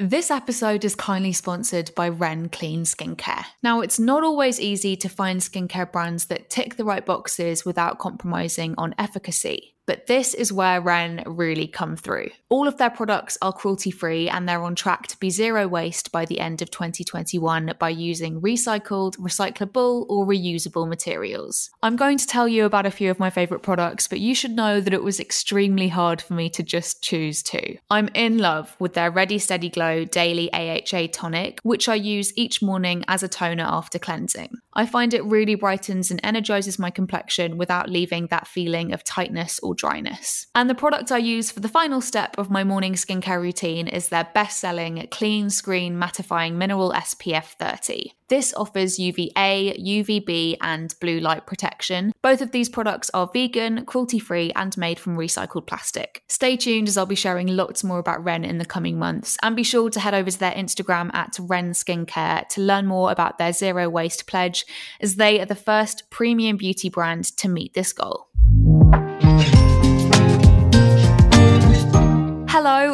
This episode is kindly sponsored by Ren Clean Skincare. Now, it's not always easy to find skincare brands that tick the right boxes without compromising on efficacy. But this is where Ren really come through. All of their products are cruelty free and they're on track to be zero waste by the end of 2021 by using recycled, recyclable, or reusable materials. I'm going to tell you about a few of my favourite products, but you should know that it was extremely hard for me to just choose two. I'm in love with their Ready Steady Glow Daily AHA Tonic, which I use each morning as a toner after cleansing. I find it really brightens and energizes my complexion without leaving that feeling of tightness or dryness. And the product I use for the final step of my morning skincare routine is their best selling Clean Screen Mattifying Mineral SPF 30. This offers UVA, UVB, and blue light protection. Both of these products are vegan, cruelty free, and made from recycled plastic. Stay tuned as I'll be sharing lots more about Ren in the coming months. And be sure to head over to their Instagram at Ren Skincare to learn more about their zero waste pledge, as they are the first premium beauty brand to meet this goal.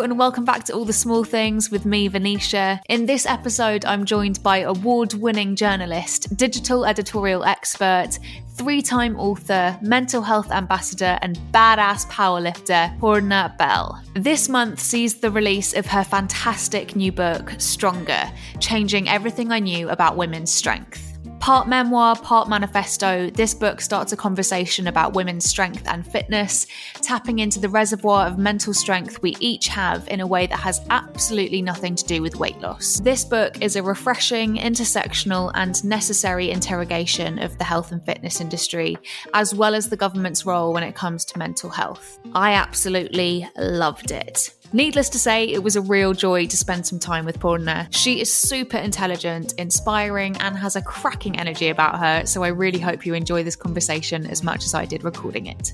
And welcome back to All the Small Things with me, Venetia. In this episode, I'm joined by award winning journalist, digital editorial expert, three time author, mental health ambassador, and badass powerlifter, Poorna Bell. This month sees the release of her fantastic new book, Stronger Changing Everything I Knew About Women's Strength. Part memoir, part manifesto, this book starts a conversation about women's strength and fitness, tapping into the reservoir of mental strength we each have in a way that has absolutely nothing to do with weight loss. This book is a refreshing, intersectional, and necessary interrogation of the health and fitness industry, as well as the government's role when it comes to mental health. I absolutely loved it. Needless to say, it was a real joy to spend some time with Poorna. She is super intelligent, inspiring, and has a cracking energy about her, so I really hope you enjoy this conversation as much as I did recording it.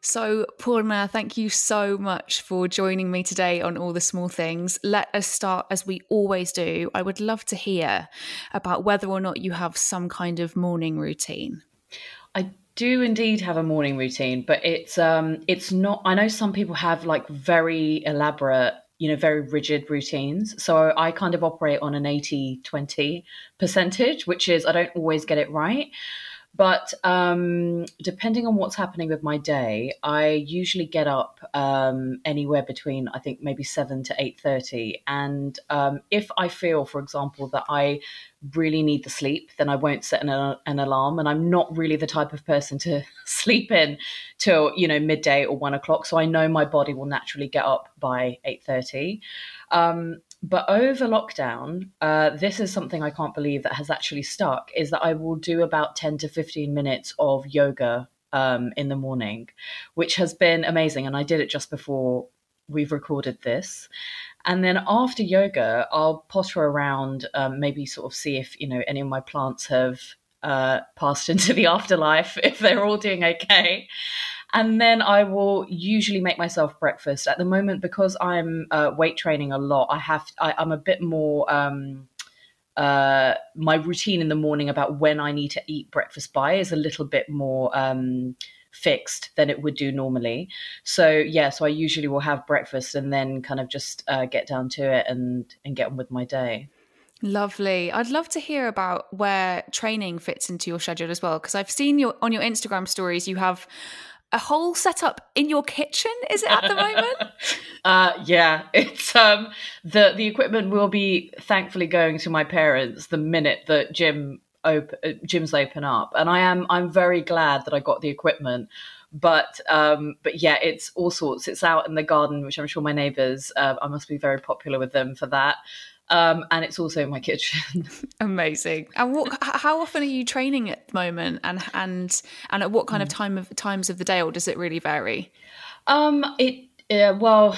So, Poorna, thank you so much for joining me today on All the Small Things. Let us start as we always do. I would love to hear about whether or not you have some kind of morning routine. I do indeed have a morning routine, but it's um it's not I know some people have like very elaborate, you know, very rigid routines. So I kind of operate on an 80-20 percentage, which is I don't always get it right. But um, depending on what's happening with my day, I usually get up um, anywhere between I think maybe seven to eight thirty. And um, if I feel, for example, that I really need the sleep, then I won't set an, an alarm. And I'm not really the type of person to sleep in till you know midday or one o'clock. So I know my body will naturally get up by eight thirty. Um, but over lockdown, uh, this is something I can't believe that has actually stuck is that I will do about 10 to 15 minutes of yoga um, in the morning, which has been amazing. And I did it just before we've recorded this. And then after yoga, I'll potter around, um, maybe sort of see if, you know, any of my plants have uh, passed into the afterlife, if they're all doing okay and then I will usually make myself breakfast. At the moment, because I'm uh, weight training a lot, I have I, am a bit more. Um, uh, my routine in the morning about when I need to eat breakfast by is a little bit more um, fixed than it would do normally. So yeah, so I usually will have breakfast and then kind of just uh, get down to it and and get on with my day. Lovely. I'd love to hear about where training fits into your schedule as well because I've seen your on your Instagram stories you have a whole setup in your kitchen is it at the moment? Uh, yeah it's um the the equipment will be thankfully going to my parents the minute that gym open uh, gyms open up. And i am i'm very glad that i got the equipment but um but yeah it's all sorts. It's out in the garden which i'm sure my neighbors uh, i must be very popular with them for that Um, and it's also in my kitchen. Amazing. And what? How often are you training at the moment, and and and at what kind of mm. time of times of the day, or does it really vary? Um, it yeah, well,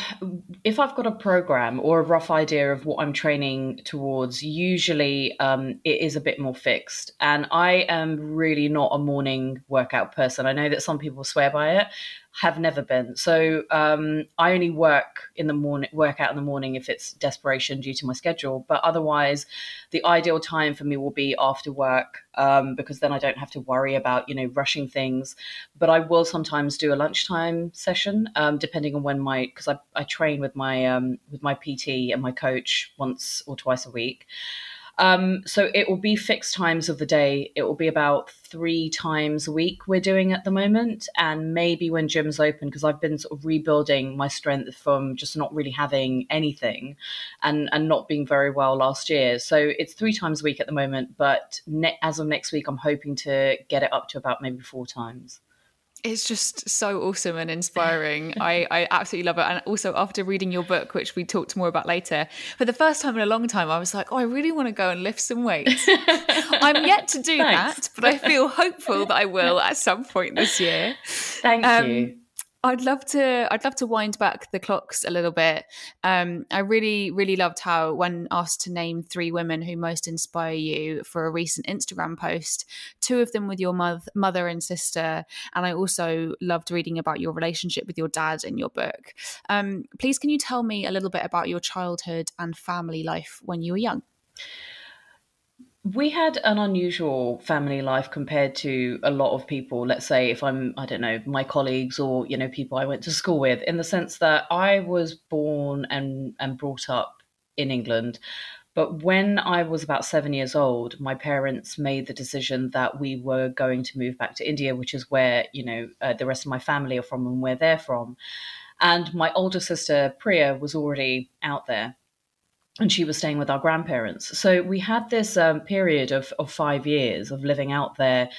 if I've got a program or a rough idea of what I'm training towards, usually um, it is a bit more fixed. And I am really not a morning workout person. I know that some people swear by it have never been. So um, I only work in the morning, work out in the morning if it's desperation due to my schedule. But otherwise, the ideal time for me will be after work um, because then I don't have to worry about you know rushing things. But I will sometimes do a lunchtime session um, depending on when my because I, I train with my um, with my PT and my coach once or twice a week. Um, so it will be fixed times of the day. It will be about three times a week we're doing at the moment, and maybe when gym's open, because I've been sort of rebuilding my strength from just not really having anything, and and not being very well last year. So it's three times a week at the moment, but ne- as of next week, I'm hoping to get it up to about maybe four times it's just so awesome and inspiring. I, I absolutely love it. And also, after reading your book, which we talked more about later, for the first time in a long time, I was like, oh, I really want to go and lift some weights. I'm yet to do that, but I feel hopeful that I will at some point this year. Thank um, you. I'd love to. I'd love to wind back the clocks a little bit. Um, I really, really loved how, when asked to name three women who most inspire you for a recent Instagram post, two of them with your mo- mother and sister, and I also loved reading about your relationship with your dad in your book. Um, please, can you tell me a little bit about your childhood and family life when you were young? We had an unusual family life compared to a lot of people. Let's say if i'm i don't know my colleagues or you know people i went to school with in the sense that i was born and and brought up in england. But when i was about 7 years old my parents made the decision that we were going to move back to india which is where you know uh, the rest of my family are from and where they're from. And my older sister priya was already out there and she was staying with our grandparents. So we had this um, period of, of five years of living out there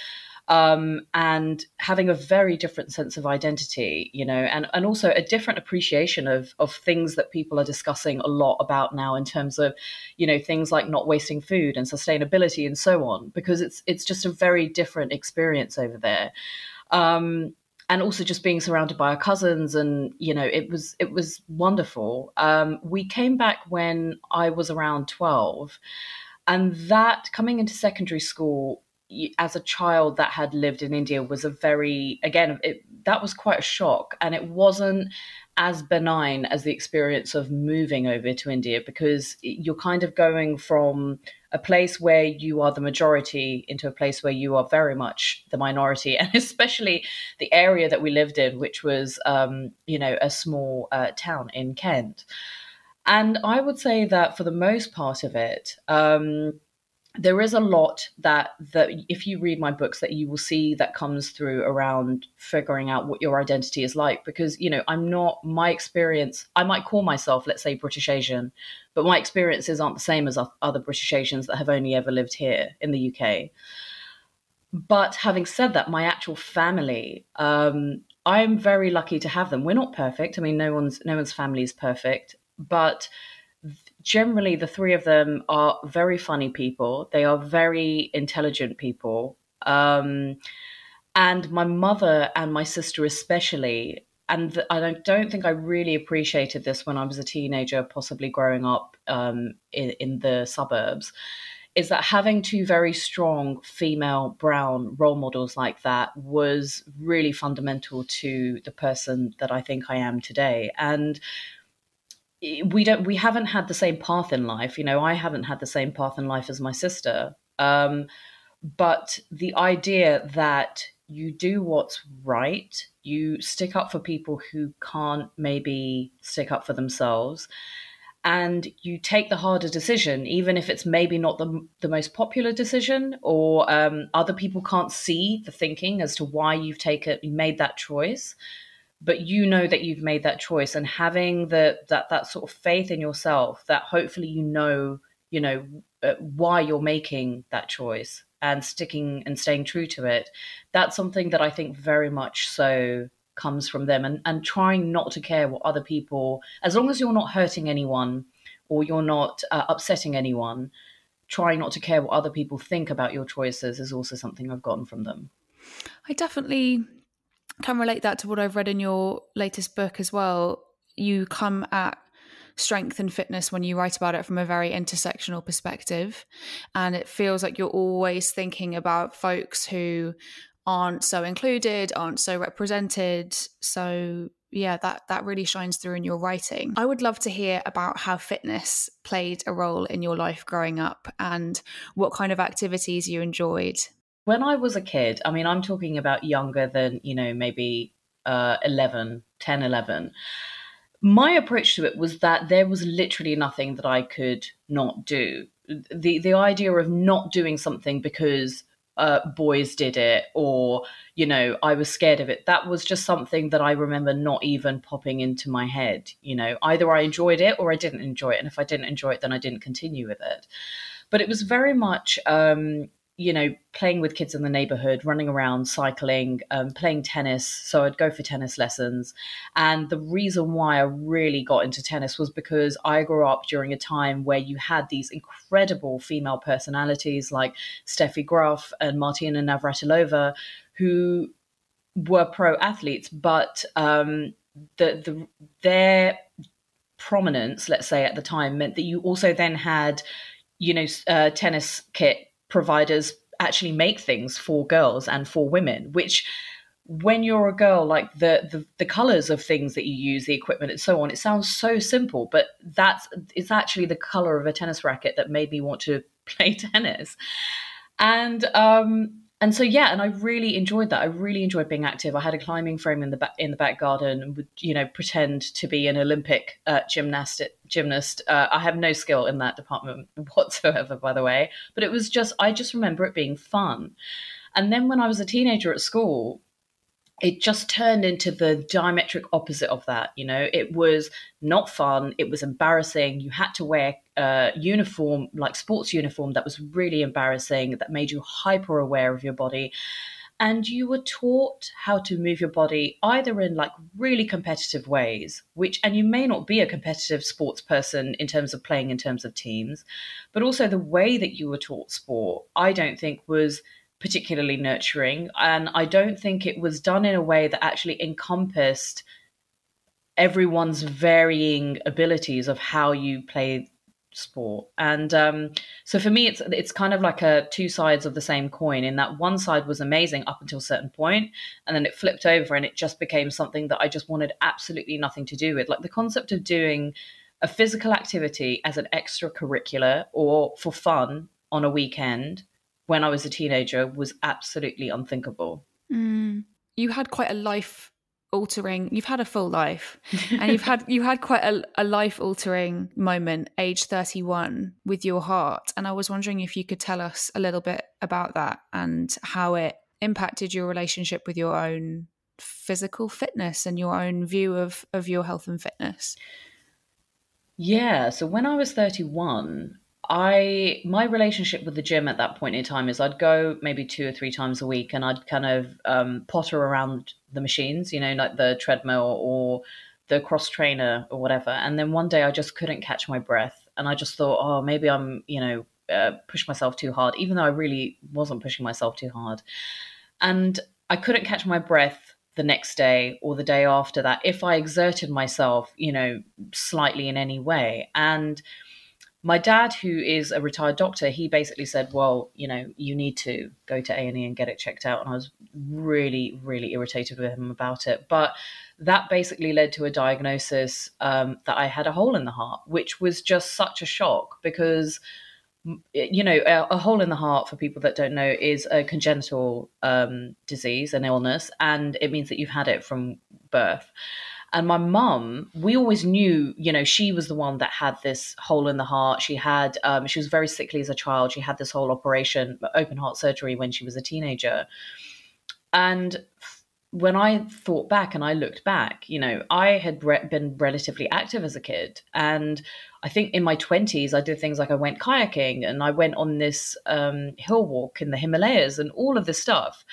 um, and having a very different sense of identity, you know, and, and also a different appreciation of, of things that people are discussing a lot about now in terms of, you know, things like not wasting food and sustainability and so on, because it's it's just a very different experience over there. Um, and also just being surrounded by our cousins and you know it was it was wonderful. Um, we came back when i was around 12 and that coming into secondary school as a child that had lived in india was a very again it, that was quite a shock and it wasn't as benign as the experience of moving over to india because you're kind of going from a place where you are the majority into a place where you are very much the minority, and especially the area that we lived in, which was, um, you know, a small uh, town in Kent. And I would say that for the most part of it, um, there is a lot that that if you read my books that you will see that comes through around figuring out what your identity is like because you know i'm not my experience i might call myself let's say british asian but my experiences aren't the same as other british asians that have only ever lived here in the uk but having said that my actual family um, i'm very lucky to have them. We're not perfect. I mean no one's no one's family is perfect but generally the three of them are very funny people. They are very intelligent people. Um, and my mother and my sister especially and I don't think I really appreciated this when I was a teenager, possibly growing up um, in, in, the suburbs, is that having two very strong female brown role models like that was really fundamental to the person that I think I am today. And we don't we haven't had the same path in life you know i haven't had the same path in life as my sister. Um, but the idea that you do what's right you stick up for people who can't maybe stick up for themselves and you take the harder decision even if it's maybe not the, the most popular decision or um, other people can't see the thinking as to why you've taken you made that choice but you know that you've made that choice and having the that that sort of faith in yourself that hopefully you know you know uh, why you're making that choice and sticking and staying true to it that's something that i think very much so comes from them and and trying not to care what other people as long as you're not hurting anyone or you're not uh, upsetting anyone, trying not to care what other people think about your choices is also something I've gotten from them. I definitely can relate that to what I've read in your latest book as well. You come at strength and fitness when you write about it from a very intersectional perspective. And it feels like you're always thinking about folks who aren't so included, aren't so represented. So yeah, that that really shines through in your writing. I would love to hear about how fitness played a role in your life growing up and what kind of activities you enjoyed. When I was a kid, I mean, I'm talking about younger than, you know, maybe uh, 11, 10, 11 my approach to it was that there was literally nothing that I could not do. The the idea of not doing something because uh, boys did it or you know I was scared of it that was just something that I remember not even popping into my head you know. Either I enjoyed it or I didn't enjoy it and if I didn't enjoy it then I didn't continue with it. But it was very much um, you know, playing with kids in the neighborhood, running around, cycling, um, playing tennis. So I'd go for tennis lessons. And the reason why I really got into tennis was because I grew up during a time where you had these incredible female personalities like Steffi Graf and Martina Navratilova, who were pro athletes, but um, the, the their prominence, let's say at the time, meant that you also then had, you know, uh, tennis kit providers actually make things for girls and for women, which when you're a girl, like the, the the colors of things that you use, the equipment, and so on, it sounds so simple, but that's it's actually the color of a tennis racket that made me want to play tennis. And um, and so yeah, and I really enjoyed that. I really enjoyed being active. I had a climbing frame in the back in the back garden, and would you know pretend to be an Olympic uh, gymnast. Gymnast. Uh, I have no skill in that department whatsoever, by the way. But it was just I just remember it being fun. And then when I was a teenager at school, it just turned into the diametric opposite of that. You know, it was not fun. It was embarrassing. You had to wear a uniform, like sports uniform, that was really embarrassing, that made you hyper aware of your body. And you were taught how to move your body either in like really competitive ways, which, and you may not be a competitive sports person in terms of playing in terms of teams, but also the way that you were taught sport, I don't think was particularly nurturing. And I don't think it was done in a way that actually encompassed everyone's varying abilities of how you play sport. And um, so for me, it's it's kind of like a two sides of the same coin. In that one side was amazing up until a certain point, and then it flipped over and it just became something that I just wanted absolutely nothing to do with. Like the concept of doing a physical activity as an extracurricular or for fun on a weekend when I was a teenager was absolutely unthinkable. Mm. You had quite a life altering you've had a full life. And you've had you had quite a, a life altering moment age 31 with your heart. And i was wondering if you could tell us a little bit about that and how it impacted your relationship with your own physical fitness and your own view of of your health and fitness. Yeah so when i was 31 I my relationship with the gym at that point in time is I'd go maybe two or three times a week and I'd kind of um, potter around the machines, you know, like the treadmill or the cross trainer or whatever. And then one day I just couldn't catch my breath, and I just thought, oh, maybe I'm, you know, uh, push myself too hard, even though I really wasn't pushing myself too hard. And I couldn't catch my breath the next day or the day after that if I exerted myself, you know, slightly in any way. And my dad who is a retired doctor he basically said well you know you need to go to a&e and get it checked out. And i was really really irritated with him about it. But that basically led to a diagnosis um, that i had a hole in the heart which was just such a shock because you know a, a, hole in the heart for people that don't know is a congenital um, disease an illness and it means that you've had it from birth and my mum, we always knew, you know, she was the one that had this hole in the heart. She had, um, she was very sickly as a child. She had this whole operation, open heart surgery, when she was a teenager. And when I thought back and I looked back, you know, I had re- been relatively active as a kid. And I think in my 20s, I did things like I went kayaking and I went on this um, hill walk in the Himalayas and all of this stuff.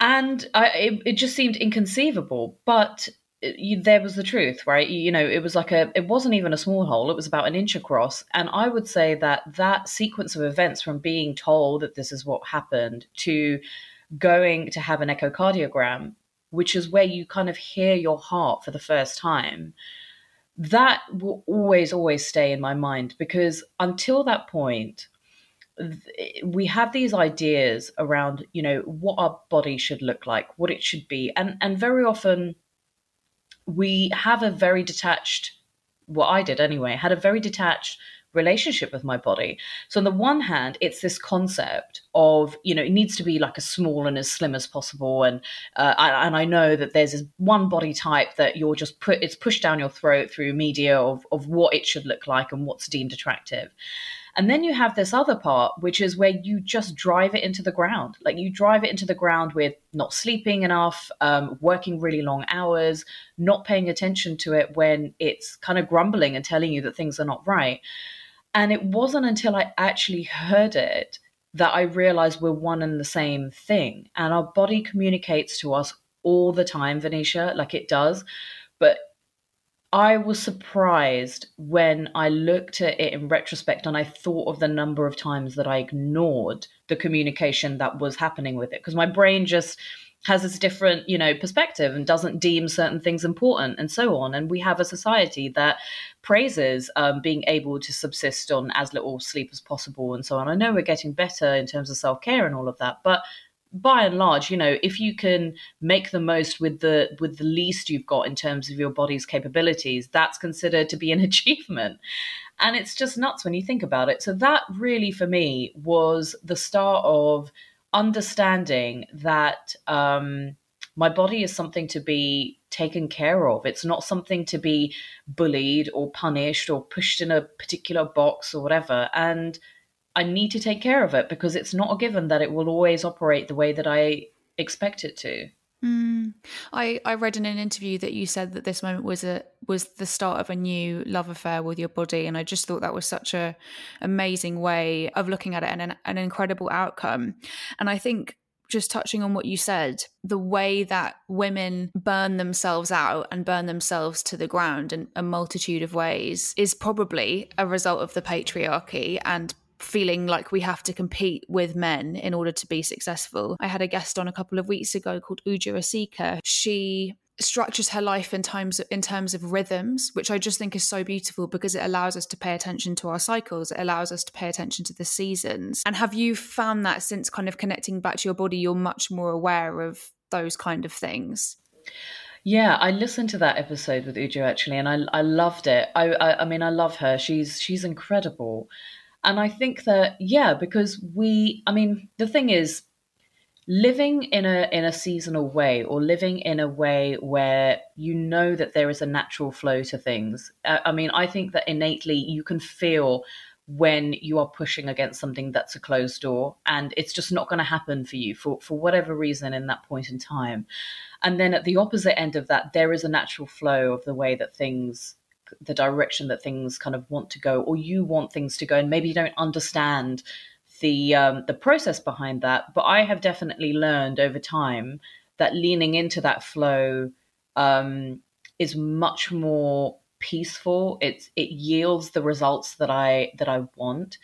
And I, it, it just seemed inconceivable. But there was the truth, right? You, you know, it was like a, it wasn't even a small hole. It was about an inch across. And I would say that that sequence of events from being told that this is what happened to going to have an echocardiogram, which is where you kind of hear your heart for the first time, that will always, always stay in my mind because until that point, we have these ideas around you know what our body should look like what it should be and and very often we have a very detached what i did anyway had a very detached relationship with my body. So on the one hand it's this concept of you know it needs to be like as small and as slim as possible. And uh, and i know that there's this one body type that you're just put it's pushed down your throat through media of of what it should look like and what's deemed attractive and then you have this other part, which is where you just drive it into the ground. Like you drive it into the ground with not sleeping enough, um, working really long hours, not paying attention to it when it's kind of grumbling and telling you that things are not right. And it wasn't until I actually heard it that I realized we're one and the same thing. And our body communicates to us all the time, Venetia, like it does. But I was surprised when I looked at it in retrospect and I thought of the number of times that I ignored the communication that was happening with it because my brain just has this different, you know, perspective and doesn't deem certain things important and so on. And we have a society that praises um, being able to subsist on as little sleep as possible and so on. I know we're getting better in terms of self care and all of that, but by and large, you know, if you can make the most with the with the least you've got in terms of your body's capabilities, that's considered to be an achievement. And it's just nuts when you think about it. So that really for me was the start of understanding that um, my body is something to be taken care of. It's not something to be bullied or punished or pushed in a particular box or whatever. And I need to take care of it because it's not a given that it will always operate the way that I expect it to. Mm. I, I read in an interview that you said that this moment was a was the start of a new love affair with your body, and I just thought that was such a amazing way of looking at it and an, an incredible outcome. And I think just touching on what you said, the way that women burn themselves out and burn themselves to the ground in a multitude of ways is probably a result of the patriarchy and feeling like we have to compete with men in order to be successful. I had a guest on a couple of weeks ago called Uju Asika. She structures her life in of, in terms of rhythms, which I just think is so beautiful because it allows us to pay attention to our cycles. It allows us to pay attention to the seasons. And have you found that since kind of connecting back to your body, you're much more aware of those kind of things? Yeah, I listened to that episode with Uju actually, and I I loved it. I, I I mean I love her. She's she's incredible. And I think that, yeah, because we, I mean, the thing is, living in a in a seasonal way or living in a way where you know that there is a natural flow to things I, I, mean i think that innately you can feel when you are pushing against something that's a closed door and it's just not going to happen for you for for whatever reason in that point in time. And then at the opposite end of that there is a natural flow of the way that things the direction that things kind of want to go or you want things to go and maybe you don't understand the um, the process behind that. But i have definitely learned over time that leaning into that flow um, is much more peaceful. It's it yields the results that i that i want.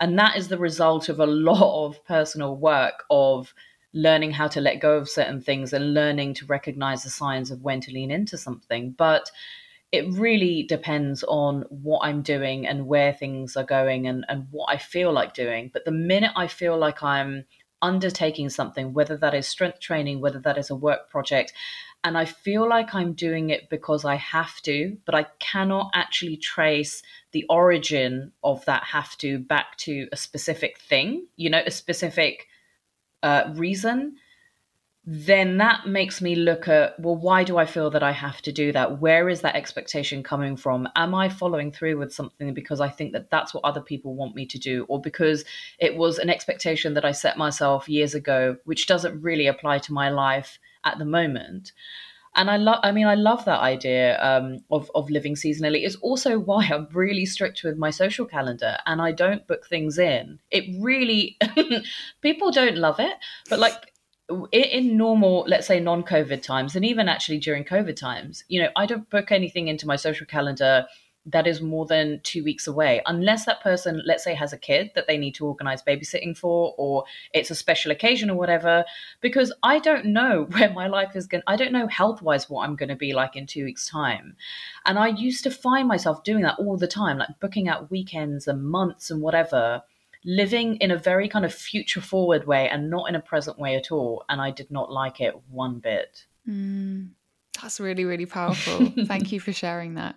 And that is the result of a lot of personal work of learning how to let go of certain things and learning to recognize the signs of when to lean into something. But it really depends on what I'm doing and where things are going and, and what I feel like doing. But the minute I feel like I'm undertaking something, whether that is strength training, whether that is a work project, and I feel like I'm doing it because I have to, but I cannot actually trace the origin of that have to back to a specific thing, you know, a specific uh, reason then that makes me look at well why do i feel that i have to do that where is that expectation coming from am i following through with something because i think that that's what other people want me to do or because it was an expectation that i set myself years ago which doesn't really apply to my life at the moment and I love, I mean, I love that idea um, of of living seasonally. It's also why I'm really strict with my social calendar, and I don't book things in. It really, people don't love it, but like in, in normal, let's say non COVID times, and even actually during COVID times, you know, I don't book anything into my social calendar that is more than two weeks away, unless that person, let's say, has a kid that they need to organize babysitting for, or it's a special occasion or whatever, because I don't know where my life is going. I don't know health wise what I'm going to be like in two weeks' time. And I used to find myself doing that all the time, like booking out weekends and months and whatever living in a very kind of future forward way and not in a present way at all. And I did not like it one bit. Mm, that's really, really powerful. Thank you for sharing that.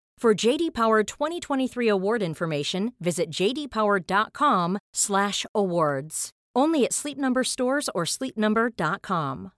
For JD Power 2023 award information, visit jdpower.com/awards. Only at Sleep Number stores or sleepnumber.com.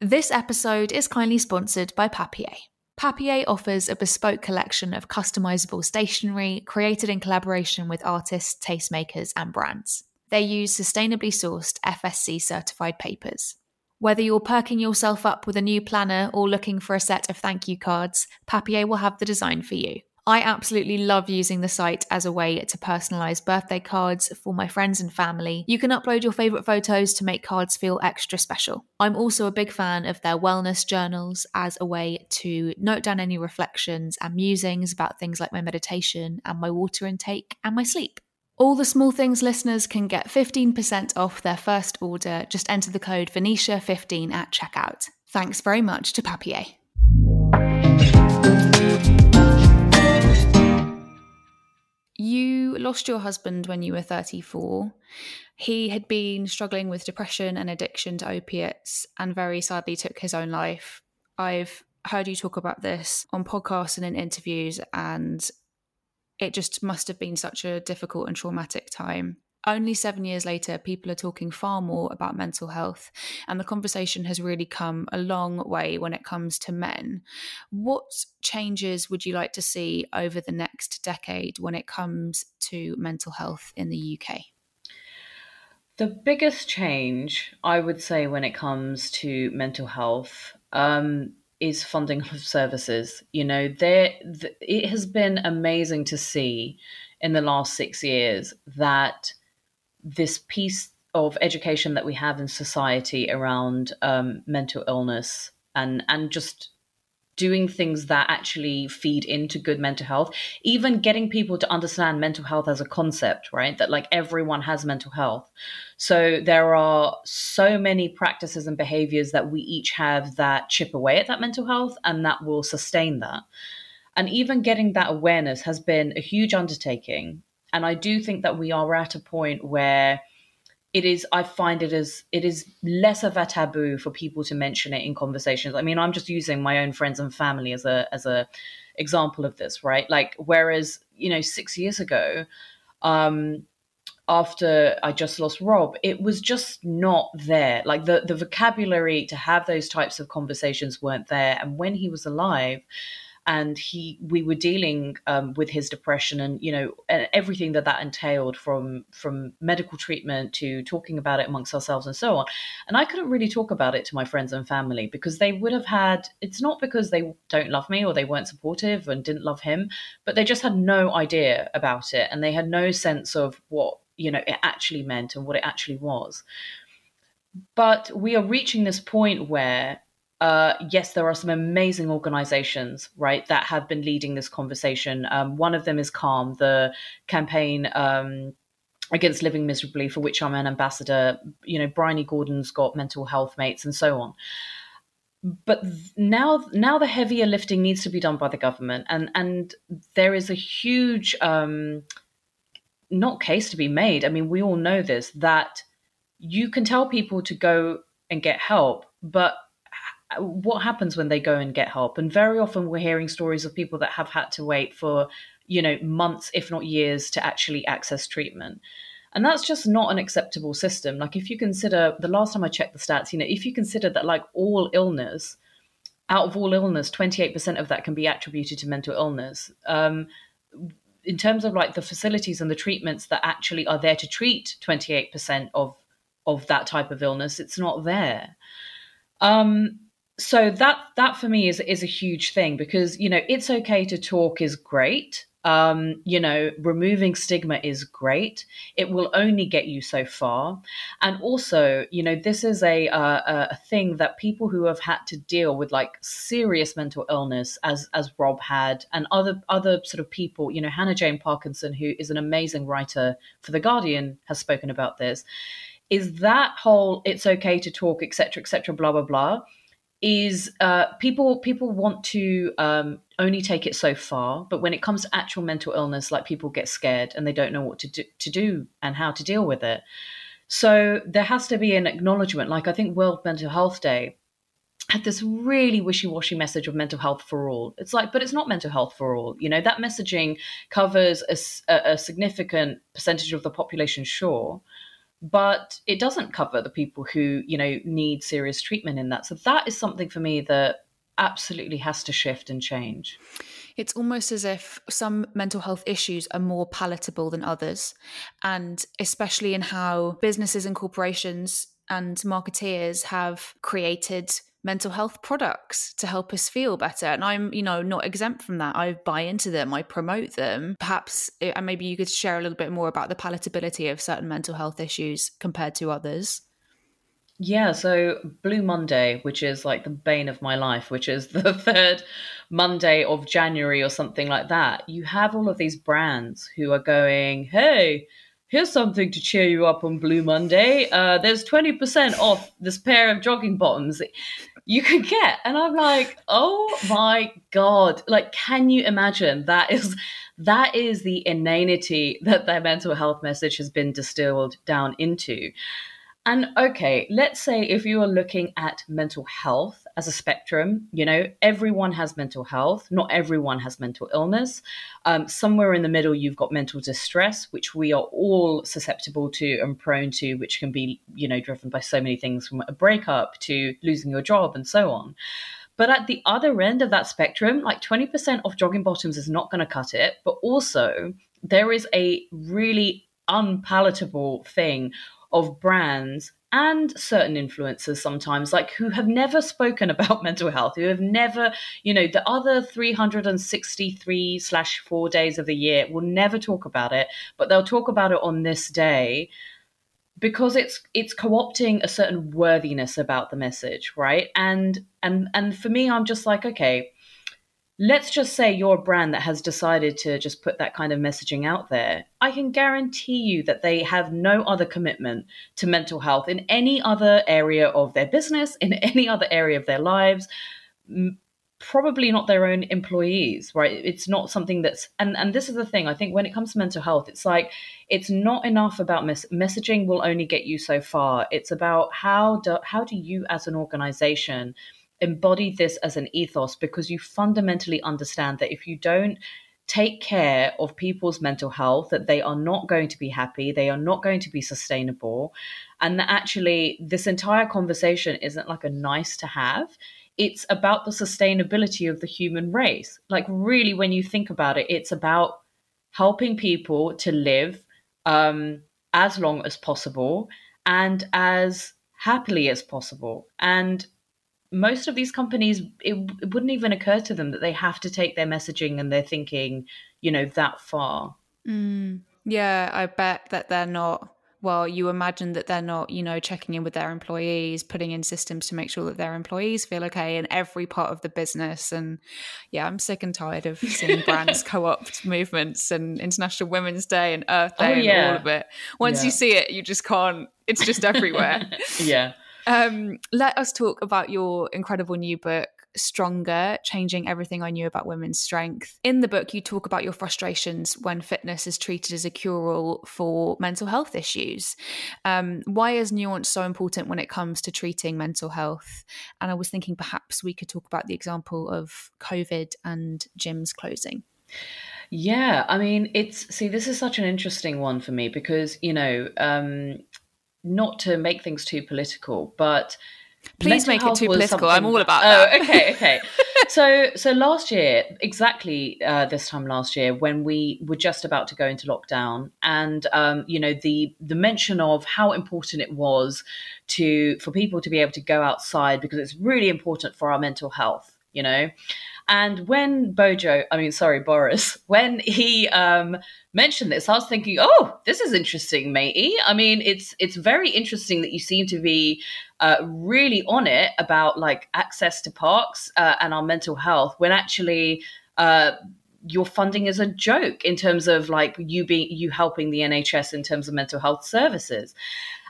This episode is kindly sponsored by Papier. Papier offers a bespoke collection of customizable stationery created in collaboration with artists, tastemakers, and brands. They use sustainably sourced FSC certified papers. Whether you're perking yourself up with a new planner or looking for a set of thank you cards, Papier will have the design for you. I absolutely love using the site as a way to personalise birthday cards for my friends and family. You can upload your favourite photos to make cards feel extra special. I'm also a big fan of their wellness journals as a way to note down any reflections and musings about things like my meditation and my water intake and my sleep. All the small things listeners can get 15% off their first order. Just enter the code Venetia15 at checkout. Thanks very much to Papier. You lost your husband when you were 34. He had been struggling with depression and addiction to opiates and very sadly took his own life. I've heard you talk about this on podcasts and in interviews, and it just must have been such a difficult and traumatic time. Only seven years later, people are talking far more about mental health, and the conversation has really come a long way when it comes to men. What changes would you like to see over the next decade when it comes to mental health in the UK? The biggest change, I would say, when it comes to mental health, um, is funding of services. You know, there th- it has been amazing to see in the last six years that this piece of education that we have in society around um, mental illness and and just doing things that actually feed into good mental health even getting people to understand mental health as a concept right? That like everyone has mental health. So there are so many practices and behaviors that we each have that chip away at that mental health and that will sustain that. And even getting that awareness has been a huge undertaking. And i do think that we are at a point where it is i find it as it is less of a taboo for people to mention it in conversations i mean i'm just using my own friends and family as a as a example of this right like whereas you know 6 years ago um after I just lost Rob, it was just not there. Like the the vocabulary to have those types of conversations weren't there. And when he was alive, and he we were dealing um, with his depression and you know everything that that entailed from from medical treatment to talking about it amongst ourselves and so on. And i couldn't really talk about it to my friends and family because they would have had it's not because they don't love me or they weren't supportive and didn't love him but they just had no idea about it and they had no sense of what you know it actually meant and what it actually was. But we are reaching this point where uh, yes, there are some amazing organizations, right, that have been leading this conversation. Um, one of them is Calm, the campaign um, against living miserably, for which I'm an ambassador. You know, Bryony Gordon's got mental health mates and so on. But now, now the heavier lifting needs to be done by the government, and and there is a huge, um, not case to be made. I mean, we all know this that you can tell people to go and get help, but what happens when they go and get help? And very often we're hearing stories of people that have had to wait for you know months if not years to actually access treatment. And that's just not an acceptable system. Like if you consider the last time i checked the stats you know if you consider that like all illness out of all illness 28% of that can be attributed to mental illness. Um, in terms of like the facilities and the treatments that actually are there to treat 28% of of that type of illness it's not there. Um, so that that for me is is a huge thing because you know it's okay to talk is great um, you know, removing stigma is great. It will only get you so far. And also, you know, this is a, a thing that people who have had to deal with like serious mental illness, as as Rob had, and other other sort of people, you know, Hannah Jane Parkinson, who is an amazing writer for the Guardian, has spoken about this. Is that whole "it's okay to talk," etc., etc., blah blah blah is uh, people people want to um, only take it so far, but when it comes to actual mental illness, like people get scared and they don't know what to do, to do and how to deal with it. So there has to be an acknowledgement. Like I think World Mental Health Day had this really wishy-washy message of mental health for all. It's like, but it's not mental health for all. You know, that messaging covers a, a significant percentage of the population, sure, but it doesn't cover the people who you know need serious treatment in that. So that is something for me that absolutely has to shift and change. It's almost as if some mental health issues are more palatable than others and especially in how businesses and corporations and marketeers have created mental health products to help us feel better. And i'm you know not exempt from that. I buy into them. I promote them. Perhaps eh, and maybe you could share a little bit more about the palatability of certain mental health issues compared to others. Yeah, so Blue Monday, which is like the bane of my life, which is the third Monday of January or something like that, you have all of these brands who are going, hey, here's something to cheer you up on Blue Monday. Uh, there's 20% off this pair of jogging bottoms you could get. And I'm like, oh my God. Like, can you imagine that is that is the inanity that their mental health message has been distilled down into. And okay, let's say if you are looking at mental health as a spectrum, you know, everyone has mental health, not everyone has mental illness. Um, somewhere in the middle, you've got mental distress, which we are all susceptible to and prone to, which can be, you know, driven by so many things from a breakup to losing your job and so on. But at the other end of that spectrum, like 20% off jogging bottoms is not going to cut it. But also, there is a really unpalatable thing of brands and certain influencers sometimes like who have never spoken about mental health who have never you know the other 363 slash four days of the year will never talk about it but they'll talk about it on this day because it's it's co-opting a certain worthiness about the message right? And and and for me i'm just like okay let's just say you're a brand that has decided to just put that kind of messaging out there. I can guarantee you that they have no other commitment to mental health in any other area of their business, in any other area of their lives. Probably not their own employees, right? It's not something that's, and, and this is the thing. I think when it comes to mental health, it's like it's not enough about mes- messaging will only get you so far. It's about how do how do you as an organization embody this as an ethos because you fundamentally understand that if you don't take care of people's mental health that they are not going to be happy they are not going to be sustainable and that actually this entire conversation isn't like a nice to have. It's about the sustainability of the human race. Like really when you think about it it's about helping people to live um, as long as possible and as happily as possible. And most of these companies it, it, wouldn't even occur to them that they have to take their messaging and their thinking you know that far mm, yeah i bet that they're not well, you imagine that they're not, you know, checking in with their employees, putting in systems to make sure that their employees feel okay in every part of the business. And yeah, I'm sick and tired of seeing brands co-opt movements and International Women's Day and Earth Day oh, yeah. and all of it. Once yeah. you see it, you just can't. It's just everywhere. yeah. Um, let us talk about your incredible new book, Stronger Changing Everything I Knew About Women's Strength. In the book, you talk about your frustrations when fitness is treated as a cure all for mental health issues. Um, why is nuance so important when it comes to treating mental health? And I was thinking perhaps we could talk about the example of COVID and gyms closing. Yeah, I mean, it's see, this is such an interesting one for me because, you know, um, not to make things too political, but Please make it too political. I'm all about oh, okay, okay. so, so last year, exactly uh, this time last year, when we were just about to go into lockdown, and um, you know the the mention of how important it was to for people to be able to go outside because it's really important for our mental health. You know, and when Bojo, I mean, sorry, Boris, when he um, mentioned this, I was thinking, oh, this is interesting, matey. I mean, it's it's very interesting that you seem to be uh, really on it about like access to parks uh, and our mental health when actually. Uh, your funding is a joke in terms of like you being you helping the NHS in terms of mental health services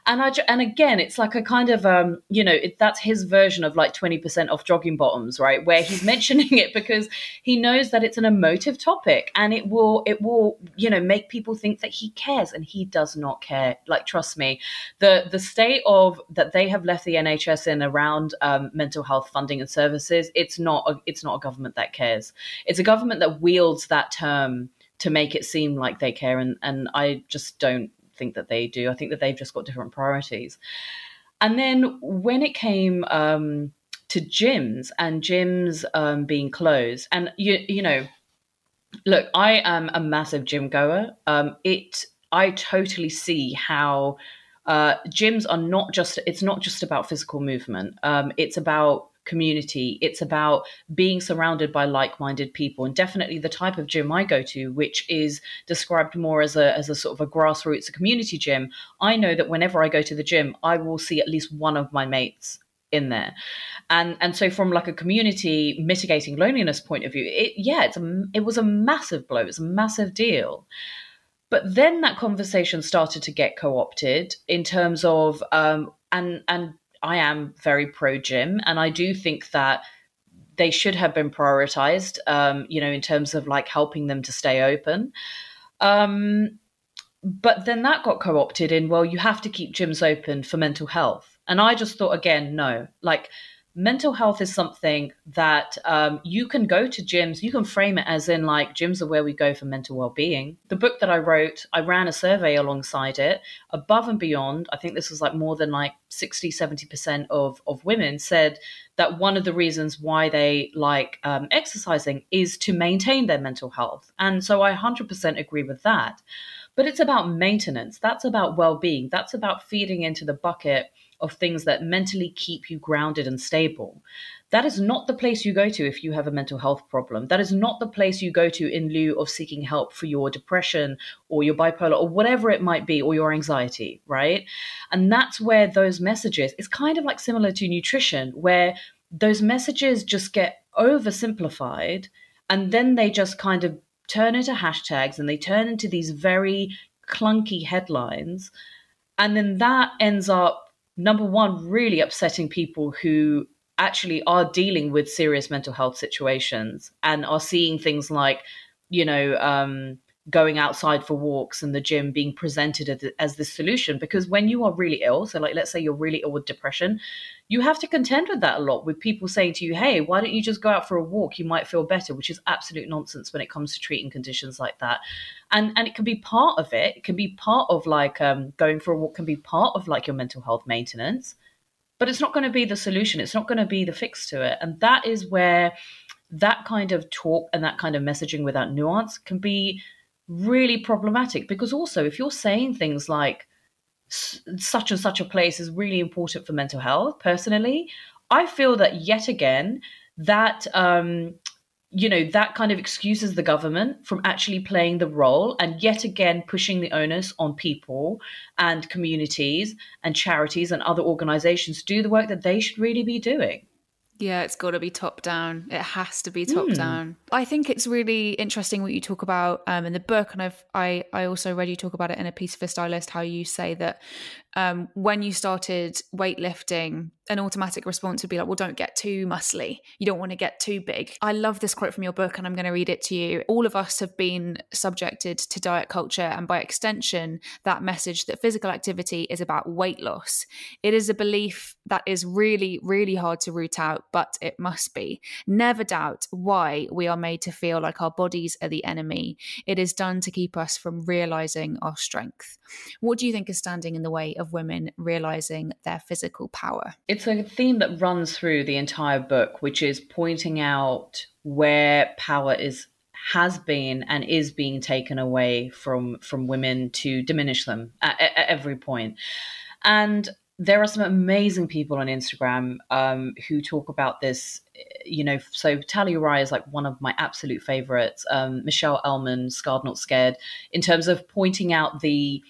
and I and again, it's like a kind of um, you know, it, that's his version of like twenty percent off jogging bottoms, right? Where he's mentioning it because he knows that it's an emotive topic and it will it will you know make people think that he cares and he does not care. Like trust me, the the state of that they have left the NHS in around um, mental health funding and services, it's not a, it's not a government that cares. It's a government that wields that term to make it seem like they care and and I just don't think that they do. I think that they've just got different priorities. And then when it came um, to gyms and gyms um, being closed, and you you know, look, I am a massive gym goer. Um, it I totally see how uh, gyms are not just it's not just about physical movement. Um, it's about community. It's about being surrounded by like-minded people, and definitely the type of gym I go to, which is described more as a as a sort of a grassroots, a community gym. I know that whenever I go to the gym, I will see at least one of my mates in there and and so from like a community mitigating loneliness point of view it yeah it's a it was a massive blow it's a massive deal but then that conversation started to get co-opted in terms of um and and I am very pro gym, and I do think that they should have been prioritized. Um, you know, in terms of like helping them to stay open. Um, but then that got co-opted in. Well, you have to keep gyms open for mental health, and I just thought again, no, like mental health is something that um, you can go to gyms you can frame it as in like gyms are where we go for mental well-being. The book that i wrote i ran a survey alongside it. Above and beyond i think this was like more than like 60 70% of, of women said that one of the reasons why they like um, exercising is to maintain their mental health. And so i 100% agree with that but it's about maintenance that's about well-being that's about feeding into the bucket of things that mentally keep you grounded and stable. That is not the place you go to if you have a mental health problem. That is not the place you go to in lieu of seeking help for your depression or your bipolar or whatever it might be or your anxiety, right? And that's where those messages, it's kind of like similar to nutrition, where those messages just get oversimplified and then they just kind of turn into hashtags and they turn into these very clunky headlines. And then that ends up number one, really upsetting people who actually are dealing with serious mental health situations and are seeing things like, you know, um, going outside for walks and the gym being presented as, the solution. Because when you are really ill, so like let's say you're really ill with depression, you have to contend with that a lot with people saying to you, hey, why don't you just go out for a walk? You might feel better, which is absolute nonsense when it comes to treating conditions like that. And and it can be part of it. It can be part of like um, going for a walk can be part of like your mental health maintenance, but it's not going to be the solution. It's not going to be the fix to it. And that is where that kind of talk and that kind of messaging without nuance can be really problematic because also if you're saying things like such and such a place is really important for mental health personally i feel that yet again that um you know that kind of excuses the government from actually playing the role and yet again pushing the onus on people and communities and charities and other organizations to do the work that they should really be doing yeah, it's got to be top down. It has to be top mm. down. I think it's really interesting what you talk about um, in the book, and I've I I also read you talk about it in a piece for Stylist. How you say that um, when you started weightlifting, an automatic response would be like, well, don't get too muscly. You don't want to get too big. I love this quote from your book, and I'm going to read it to you. All of us have been subjected to diet culture, and by extension, that message that physical activity is about weight loss. It is a belief that is really, really hard to root out, but it must be. Never doubt why we are made to feel like our bodies are the enemy. It is done to keep us from realizing our strength. What do you think is standing in the way of of women realizing their physical power. It's a theme that runs through the entire book, which is pointing out where power is has been and is being taken away from from women to diminish them at, at every point. And there are some amazing people on Instagram um, who talk about this. You know, so Tally Rye is like one of my absolute favorites. Um, Michelle Elman, Scarred Not Scared, in terms of pointing out the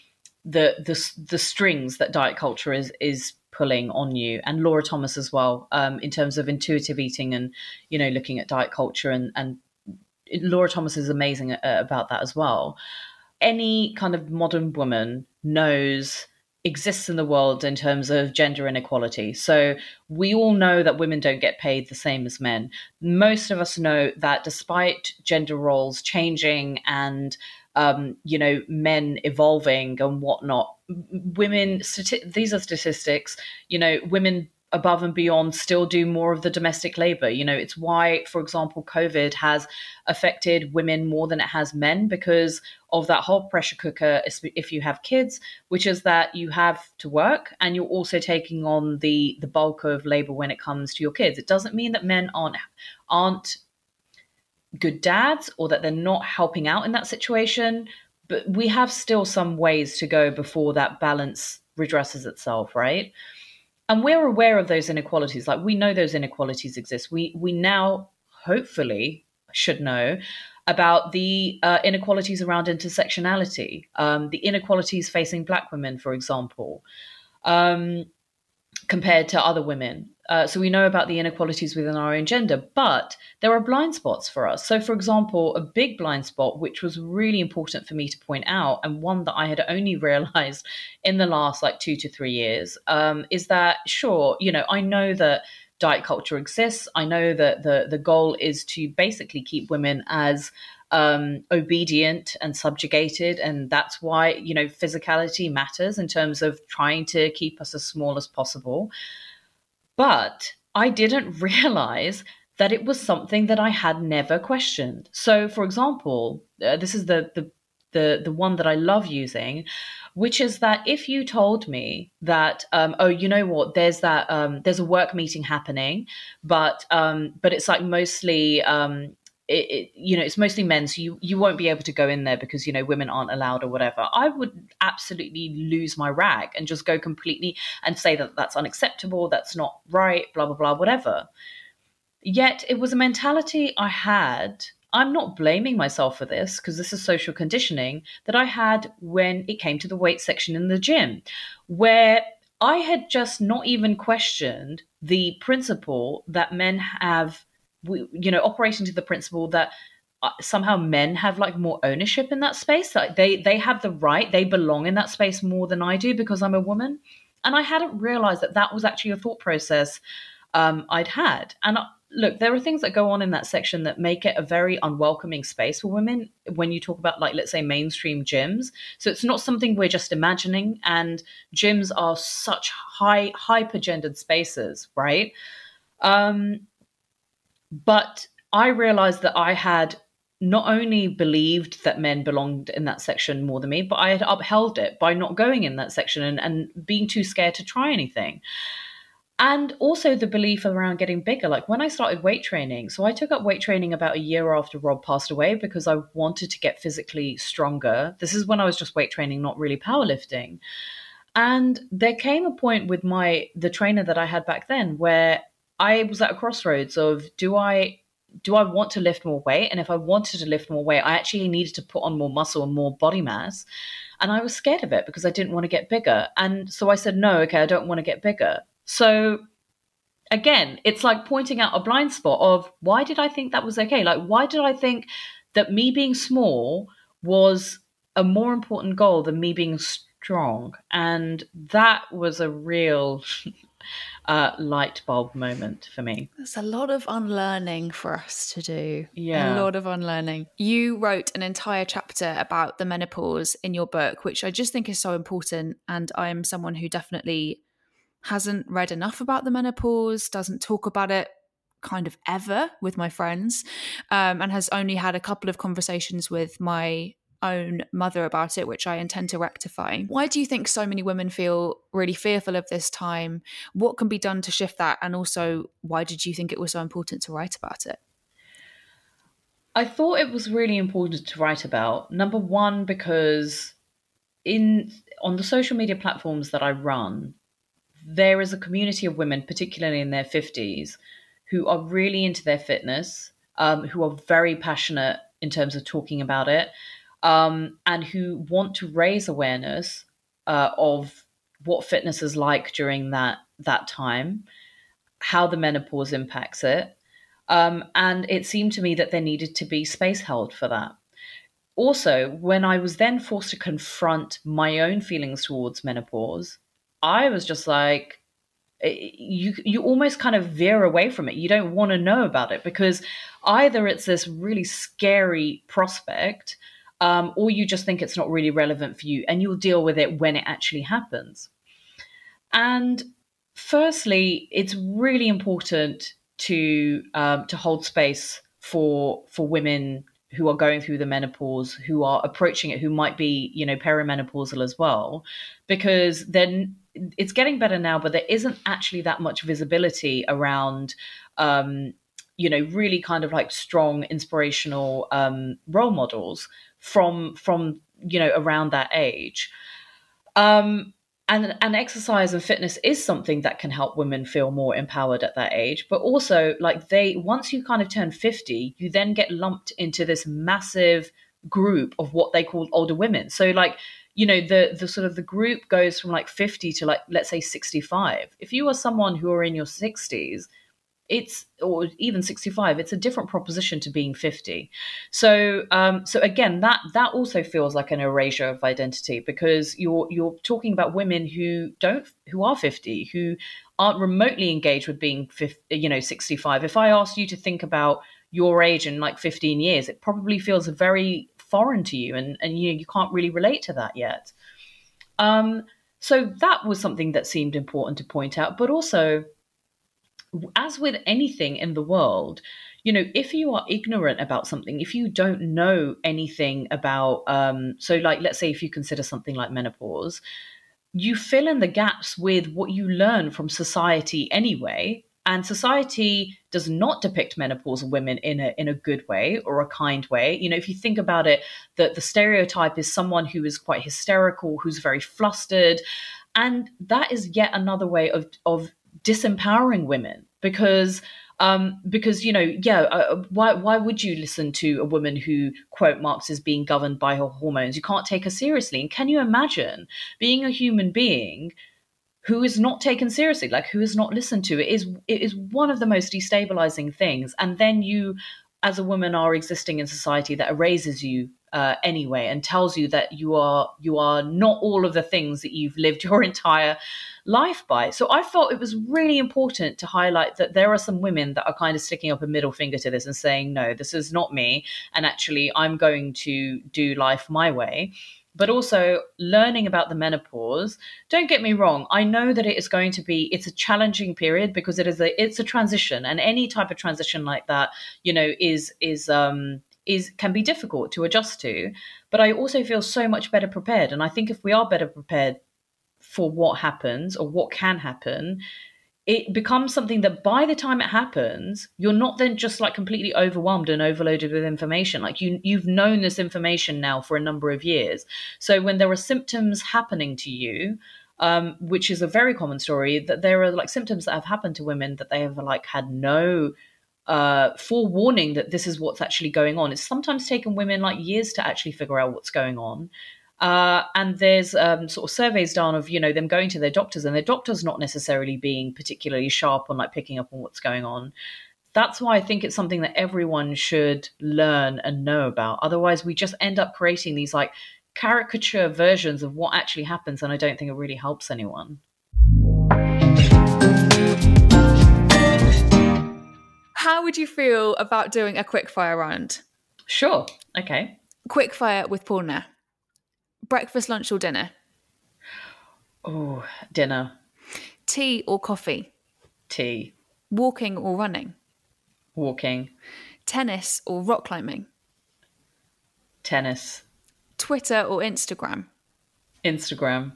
the the the strings that diet culture is is pulling on you and laura thomas as well um, in terms of intuitive eating and you know looking at diet culture and and laura thomas is amazing uh, about that as well any kind of modern woman knows exists in the world in terms of gender inequality. So we all know that women don't get paid the same as men. Most of us know that despite gender roles changing and um, you know, men evolving and whatnot. Women, stati- these are statistics, you know, women above and beyond still do more of the domestic labor. You know, it's why, for example, COVID has affected women more than it has men because of that whole pressure cooker if you have kids, which is that you have to work and you're also taking on the the bulk of labor when it comes to your kids. It doesn't mean that men aren't aren't good dads or that they're not helping out in that situation. But we have still some ways to go before that balance redresses itself, right? And we're aware of those inequalities. Like we know those inequalities exist. We we now hopefully should know about the uh, inequalities around intersectionality, um, the inequalities facing Black women, for example, um, compared to other women. Uh, so we know about the inequalities within our own gender, but there are blind spots for us. So, for example, a big blind spot, which was really important for me to point out, and one that I had only realized in the last like two to three years, um, is that sure, you know, I know that diet culture exists. I know that the the goal is to basically keep women as um, obedient and subjugated, and that's why you know physicality matters in terms of trying to keep us as small as possible. But I didn't realize that it was something that I had never questioned. So, for example, uh, this is the, the the the one that I love using, which is that if you told me that, um, oh, you know what, there's that um, there's a work meeting happening, but um, but it's like mostly um, it, it, you know it's mostly men so you you won't be able to go in there because you know women aren't allowed or whatever. I would absolutely lose my rag and just go completely and say that that's unacceptable that's not right blah blah blah whatever. Yet it was a mentality i had i'm not blaming myself for this because this is social conditioning that i had when it came to the weight section in the gym where i had just not even questioned the principle that men have we, you know, operating to the principle that uh, somehow men have like more ownership in that space. Like they they have the right, they belong in that space more than I do because I'm a woman. And I hadn't realized that that was actually a thought process um, I'd had. And uh, look, there are things that go on in that section that make it a very unwelcoming space for women when you talk about, like, let's say, mainstream gyms. So it's not something we're just imagining. And gyms are such high, hyper gendered spaces, right? Um, but I realized that I had not only believed that men belonged in that section more than me, but I had upheld it by not going in that section and, and being too scared to try anything. And also the belief around getting bigger. Like when I started weight training, so I took up weight training about a year after Rob passed away because I wanted to get physically stronger. This is when I was just weight training, not really powerlifting. And there came a point with my the trainer that I had back then where I was at a crossroads of do I do I want to lift more weight? And if I wanted to lift more weight, I actually needed to put on more muscle and more body mass. And I was scared of it because I didn't want to get bigger. And so I said, no, okay, I don't want to get bigger. So again, it's like pointing out a blind spot of why did I think that was okay? Like, why did I think that me being small was a more important goal than me being strong? And that was a real uh, light bulb moment for me. There's a lot of unlearning for us to do. Yeah. A lot of unlearning. You wrote an entire chapter about the menopause in your book, which I just think is so important. And I'm someone who definitely hasn't read enough about the menopause, doesn't talk about it kind of ever with my friends, um, and has only had a couple of conversations with my own mother about it, which I intend to rectify. Why do you think so many women feel really fearful of this time? What can be done to shift that? And also, why did you think it was so important to write about it? I thought it was really important to write about. Number one, because in on the social media platforms that I run, there is a community of women, particularly in their 50s, who are really into their fitness, um, who are very passionate in terms of talking about it, um, and who want to raise awareness uh, of what fitness is like during that that time, how the menopause impacts it, um, and it seemed to me that there needed to be space held for that. Also, when I was then forced to confront my own feelings towards menopause, I was just like, eh, you you almost kind of veer away from it. You don't want to know about it because either it's this really scary prospect um, or you just think it's not really relevant for you and you'll deal with it when it actually happens. And firstly, it's really important to um, to hold space for for women who are going through the menopause, who are approaching it, who might be you know perimenopausal as well, because then it's getting better now, but there isn't actually that much visibility around. Um, you know really kind of like strong inspirational um, role models from from you know around that age. Um and and exercise and fitness is something that can help women feel more empowered at that age. But also like they once you kind of turn 50 you then get lumped into this massive group of what they call older women. So like you know the the sort of the group goes from like 50 to like let's say 65 if you are someone who are in your 60s it's or even 65 it's a different proposition to being 50 so um so again that that also feels like an erasure of identity because you're you're talking about women who don't who are 50 who aren't remotely engaged with being 50, you know 65 if i asked you to think about your age in like 15 years it probably feels very foreign to you and and you know you can't really relate to that yet. Um so that was something that seemed important to point out but also as with anything in the world, you know, if you are ignorant about something, if you don't know anything about, um, so like, let's say if you consider something like menopause, you fill in the gaps with what you learn from society anyway. And society does not depict menopausal women in a in a good way or a kind way. You know, if you think about it, that the stereotype is someone who is quite hysterical, who's very flustered, and that is yet another way of of disempowering women because um, because you know, yeah, uh, why why would you listen to a woman who quote marks as being governed by her hormones? You can't take her seriously. And can you imagine being a human being who is not taken seriously, like who is not listened to? It is it is one of the most destabilizing things. And then you, as a woman, are existing in society that erases you uh, anyway and tells you that you are you are not all of the things that you've lived your entire life by. So I felt it was really important to highlight that there are some women that are kind of sticking up a middle finger to this and saying, no, this is not me. And actually, I'm going to do life my way but also learning about the menopause don't get me wrong i know that it is going to be it's a challenging period because it is a it's a transition and any type of transition like that you know is is um is can be difficult to adjust to but i also feel so much better prepared. And i think if we are better prepared for what happens or what can happen it becomes something that by the time it happens you're not then just like completely overwhelmed and overloaded with information. Like you you've known this information now for a number of years. So when there are symptoms happening to you um, which is a very common story that there are like symptoms that have happened to women that they have like had no uh, forewarning that this is what's actually going on. It's sometimes taken women like years to actually figure out what's going on. Uh, and there's um, sort of surveys done of you know them going to their doctors and their doctors not necessarily being particularly sharp on like picking up on what's going on. That's why I think it's something that everyone should learn and know about. Otherwise, we just end up creating these like caricature versions of what actually happens, and I don't think it really helps anyone. Would you feel about doing a quickfire round? Sure. Okay. Quickfire with Poorna. Breakfast, lunch, or dinner? Oh, dinner. Tea or coffee? Tea. Walking or running? Walking. Tennis or rock climbing? Tennis. Twitter or Instagram? Instagram.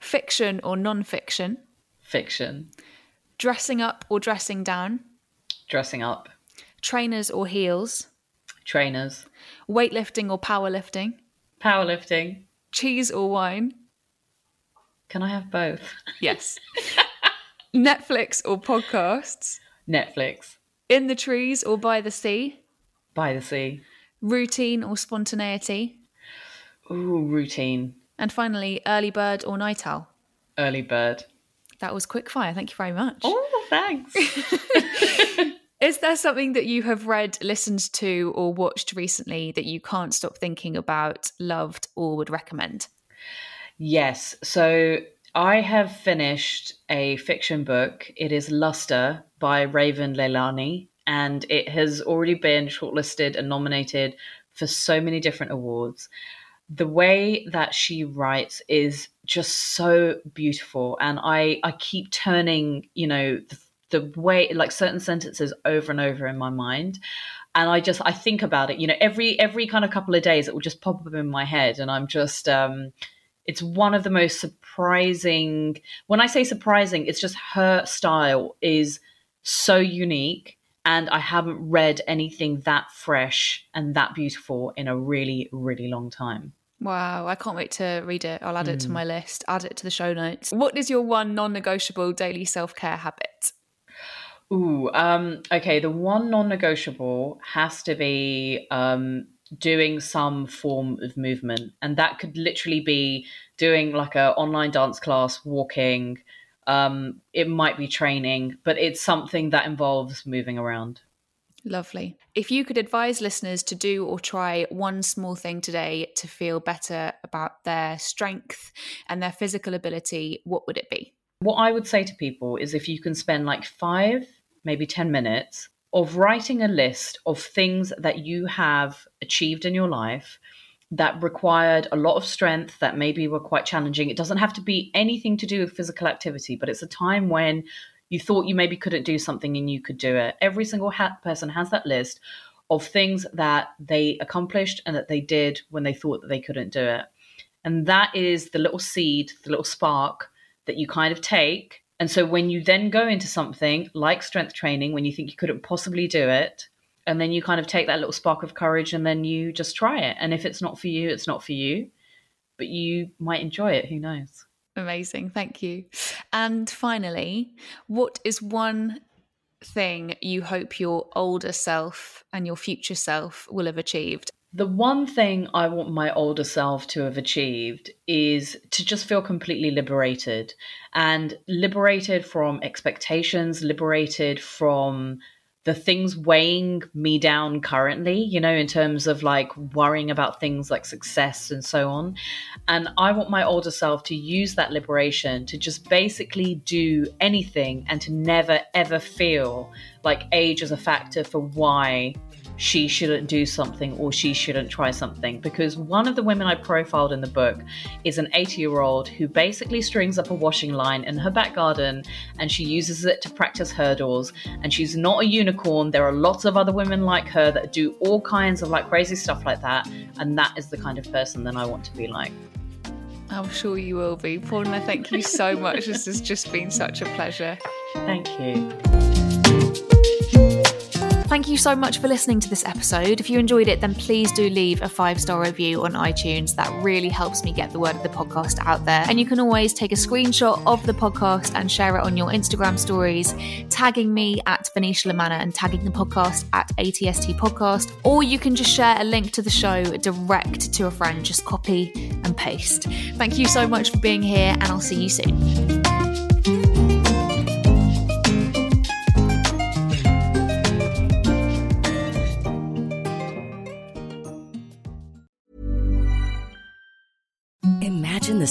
Fiction or non fiction? Fiction. Dressing up or dressing down? Dressing up. Trainers or heels? Trainers. Weightlifting or powerlifting? Powerlifting. Cheese or wine? Can I have both? Yes. Netflix or podcasts? Netflix. In the trees or by the sea? By the sea. Routine or spontaneity? Ooh, routine. And finally, early bird or night owl? Early bird. That was quick fire. Thank you very much. Oh, thanks. Is there something that you have read, listened to, or watched recently that you can't stop thinking about, loved, or would recommend? yes. So I have finished a fiction book. It is Luster by Raven Leilani, and it has already been shortlisted and nominated for so many different awards. The way that she writes is just so beautiful, and I I keep turning, you know, the, the way like certain sentences over and over in my mind and i just i think about it you know every every kind of couple of days it will just pop up in my head and i'm just um it's one of the most surprising when i say surprising it's just her style is so unique and i haven't read anything that fresh and that beautiful in a really really long time Wow, I can't wait to read it. I'll add it to my list, add it to the show notes. What is your one non negotiable daily self care habit? Ooh, um, okay. The one non-negotiable has to be um, doing some form of movement, and that could literally be doing like a online dance class, walking. Um, it might be training, but it's something that involves moving around. Lovely. If you could advise listeners to do or try one small thing today to feel better about their strength and their physical ability, what would it be? What I would say to people is if you can spend like five, maybe 10 minutes of writing a list of things that you have achieved in your life that required a lot of strength that maybe were quite challenging. It doesn't have to be anything to do with physical activity, but it's a time when you thought you maybe couldn't do something and you could do it. Every single ha- person has that list of things that they accomplished and that they did when they thought that they couldn't do it. And that is the little seed, the little spark that you kind of take. And so when you then go into something like strength training, when you think you couldn't possibly do it, and then you kind of take that little spark of courage and then you just try it. And if it's not for you, it's not for you, but you might enjoy it. Who knows? Amazing. Thank you. And finally, what is one thing you hope your older self and your future self will have achieved? The one thing I want my older self to have achieved is to just feel completely liberated and liberated from expectations, liberated from the things weighing me down currently, you know, in terms of like worrying about things like success and so on. And I want my older self to use that liberation to just basically do anything and to never ever feel like age is a factor for why she shouldn't do something or she shouldn't try something. Because one of the women I profiled in the book is an 80 year old who basically strings up a washing line in her back garden and she uses it to practice hurdles. And she's not a unicorn. There are lots of other women like her that do all kinds of like crazy stuff like that. And that is the kind of person that I want to be like. I'm sure you will be. Paula, thank you so much. this has just been such a pleasure. Thank you. Thank you so much for listening to this episode. If you enjoyed it, then please do leave a five star review on iTunes. That really helps me get the word of the podcast out there. And you can always take a screenshot of the podcast and share it on your Instagram stories, tagging me at Venetia La Manna and tagging the podcast at ATST Podcast. Or you can just share a link to the show direct to a friend. Just copy and paste. Thank you so much for being here, and I'll see you soon.